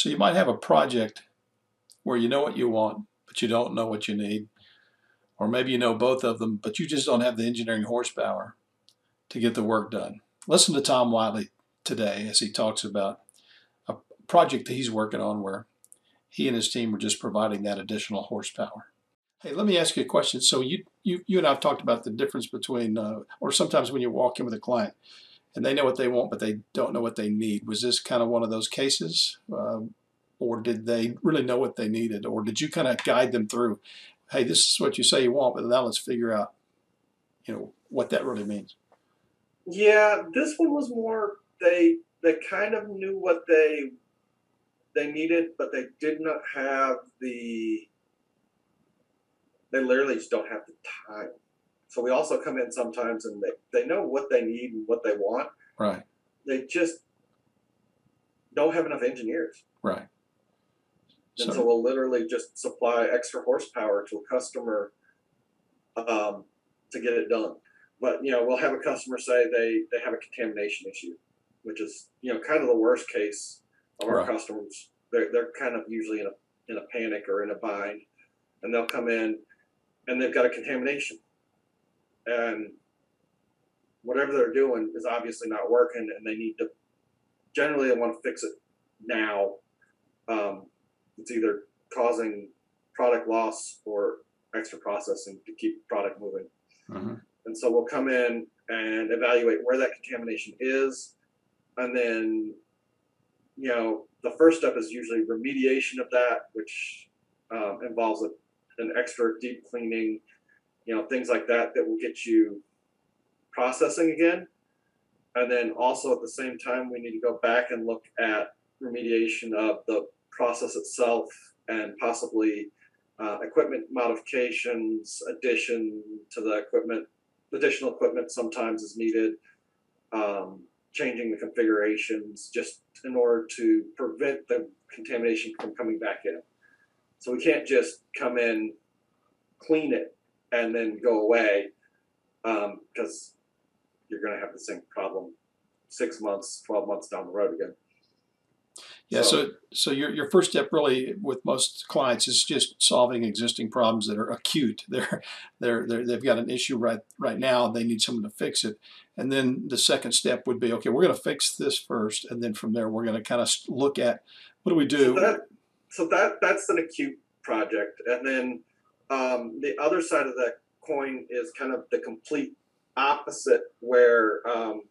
So you might have a project where you know what you want, but you don't know what you need. Or maybe you know both of them, but you just don't have the engineering horsepower to get the work done. Listen to Tom Whiteley today as he talks about a project that he's working on where he and his team are just providing that additional horsepower. Hey, let me ask you a question. So you you you and I've talked about the difference between, uh, or sometimes when you walk in with a client and they know what they want, but they don't know what they need. Was this kind of one of those cases, uh, or did they really know what they needed, or did you kind of guide them through? Hey, this is what you say you want, but now let's figure out, you know, what that really means. Yeah, this one was more they they kind of knew what they they needed, but they did not have the they literally just don't have the time. So we also come in sometimes and they, they know what they need and what they want. Right. They just don't have enough engineers. Right. And So- so we'll literally just supply extra horsepower to a customer um, to get it done. But you know, we'll have a customer say they, they have a contamination issue, which is you know kind of the worst case of our Right. customers. They're they're kind of usually in a in a panic or in a bind, and they'll come in and they've got a contamination, and whatever they're doing is obviously not working, and they need to generally they want to fix it now. Um, it's either causing product loss or extra processing to keep product moving. Mhm. And so we'll come in and evaluate where that contamination is. And then, you know, the first step is usually remediation of that, which um, involves a, an extra deep cleaning, you know, things like that that will get you processing again. And then also at the same time, we need to go back and look at remediation of the process itself and possibly uh, equipment modifications, addition to the equipment, additional equipment sometimes is needed, um, changing the configurations just in order to prevent the contamination from coming back in. So we can't just come in, clean it, and then go away um, because you're going to have the same problem six months, 12 months down the road again. Yeah. So, so your, your first step really with most clients is just solving existing problems that are acute. They're, they're, they're, they've got an issue right, right now. They need someone to fix it. And then the second step would be, okay, we're going to fix this first. And then from there, we're going to kind of look at what do we do? So that, so that that's an acute project, and then um, the other side of that coin is kind of the complete opposite, where um,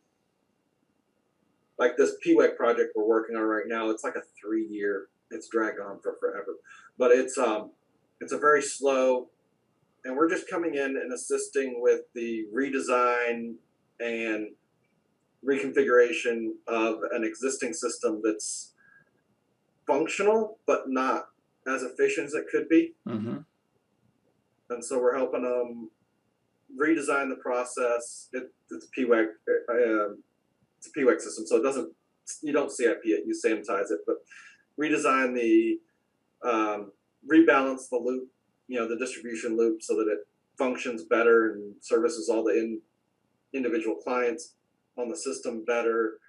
like this PWEC project we're working on right now, it's like a three-year. It's dragged on for forever, but it's um, it's a very slow, and we're just coming in and assisting with the redesign and reconfiguration of an existing system that's functional but not as efficient as it could be. hmm And so we're helping them redesign the process. It, it's uh, it's a PWEC system, so it doesn't you don't CIP it, you sanitize it, but redesign the um, rebalance the loop, you know, the distribution loop so that it functions better and services all the in, individual clients on the system better,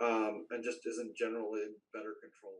um, and just isn't generally better control.